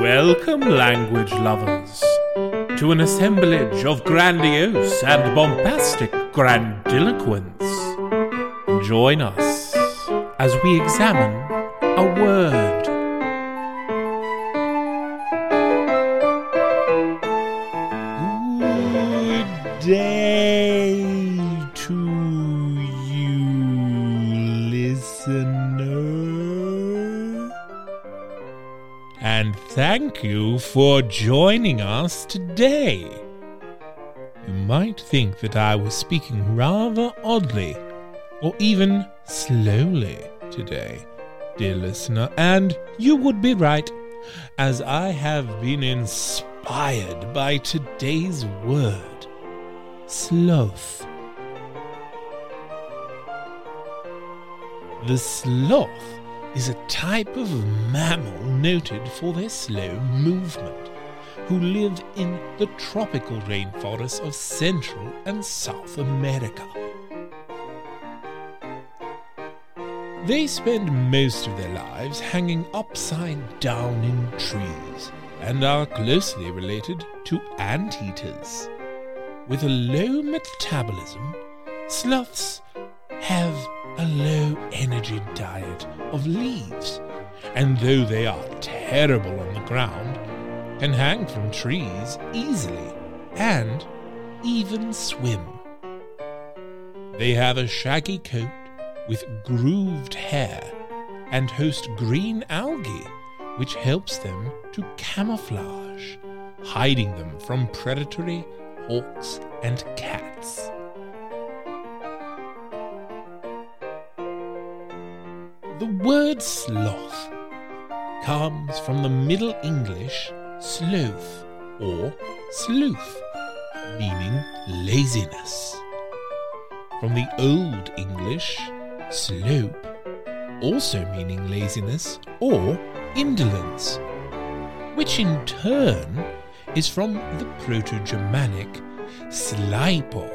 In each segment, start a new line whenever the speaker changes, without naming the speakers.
Welcome, language lovers, to an assemblage of grandiose and bombastic grandiloquence. Join us as we examine a word. And thank you for joining us today. You might think that I was speaking rather oddly, or even slowly today, dear listener, and you would be right, as I have been inspired by today's word sloth. The sloth is a type of mammal noted for their slow movement, who live in the tropical rainforests of Central and South America. They spend most of their lives hanging upside down in trees and are closely related to anteaters. With a low metabolism, sloths have a low energy diet of leaves, and though they are terrible on the ground, can hang from trees easily and even swim. They have a shaggy coat with grooved hair and host green algae, which helps them to camouflage, hiding them from predatory hawks and cats. The word sloth comes from the Middle English sloth or sleuth, meaning laziness. From the Old English slope, also meaning laziness or indolence, which in turn is from the Proto Germanic slipo,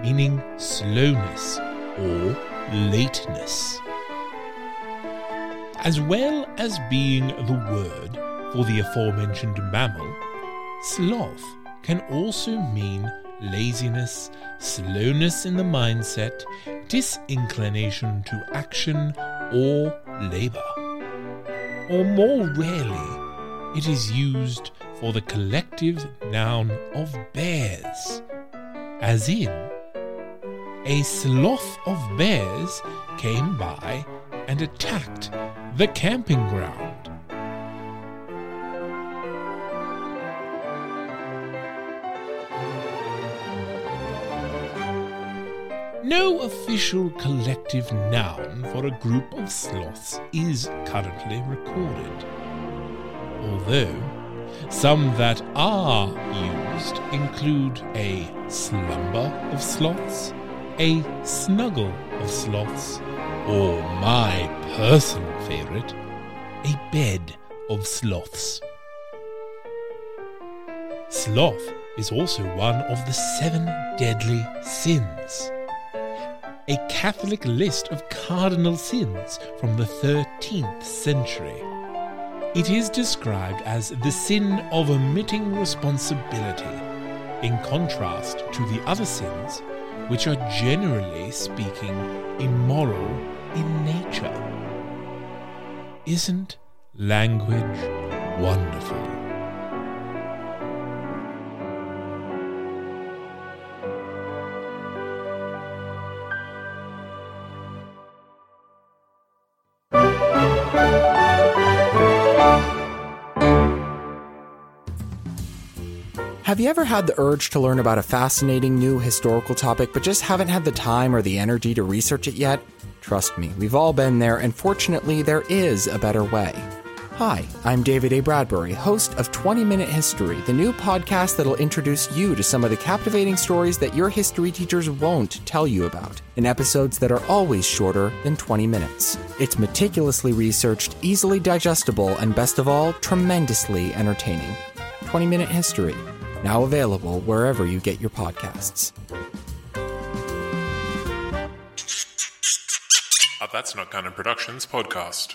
meaning slowness or lateness. As well as being the word for the aforementioned mammal, sloth can also mean laziness, slowness in the mindset, disinclination to action, or labor. Or more rarely, it is used for the collective noun of bears, as in, a sloth of bears came by and attacked the camping ground. No official collective noun for a group of sloths is currently recorded. Although some that are used include a slumber of sloths, a snuggle of sloths, or my personal favourite, a bed of sloths. Sloth is also one of the seven deadly sins. A Catholic list of cardinal sins from the 13th century. It is described as the sin of omitting responsibility, in contrast to the other sins, which are generally speaking immoral in nature. Isn't language wonderful?
Have you ever had the urge to learn about a fascinating new historical topic but just haven't had the time or the energy to research it yet? Trust me, we've all been there, and fortunately, there is a better way. Hi, I'm David A. Bradbury, host of 20 Minute History, the new podcast that'll introduce you to some of the captivating stories that your history teachers won't tell you about, in episodes that are always shorter than 20 minutes. It's meticulously researched, easily digestible, and best of all, tremendously entertaining. 20 Minute History, now available wherever you get your podcasts.
A That's Not Canon Productions podcast.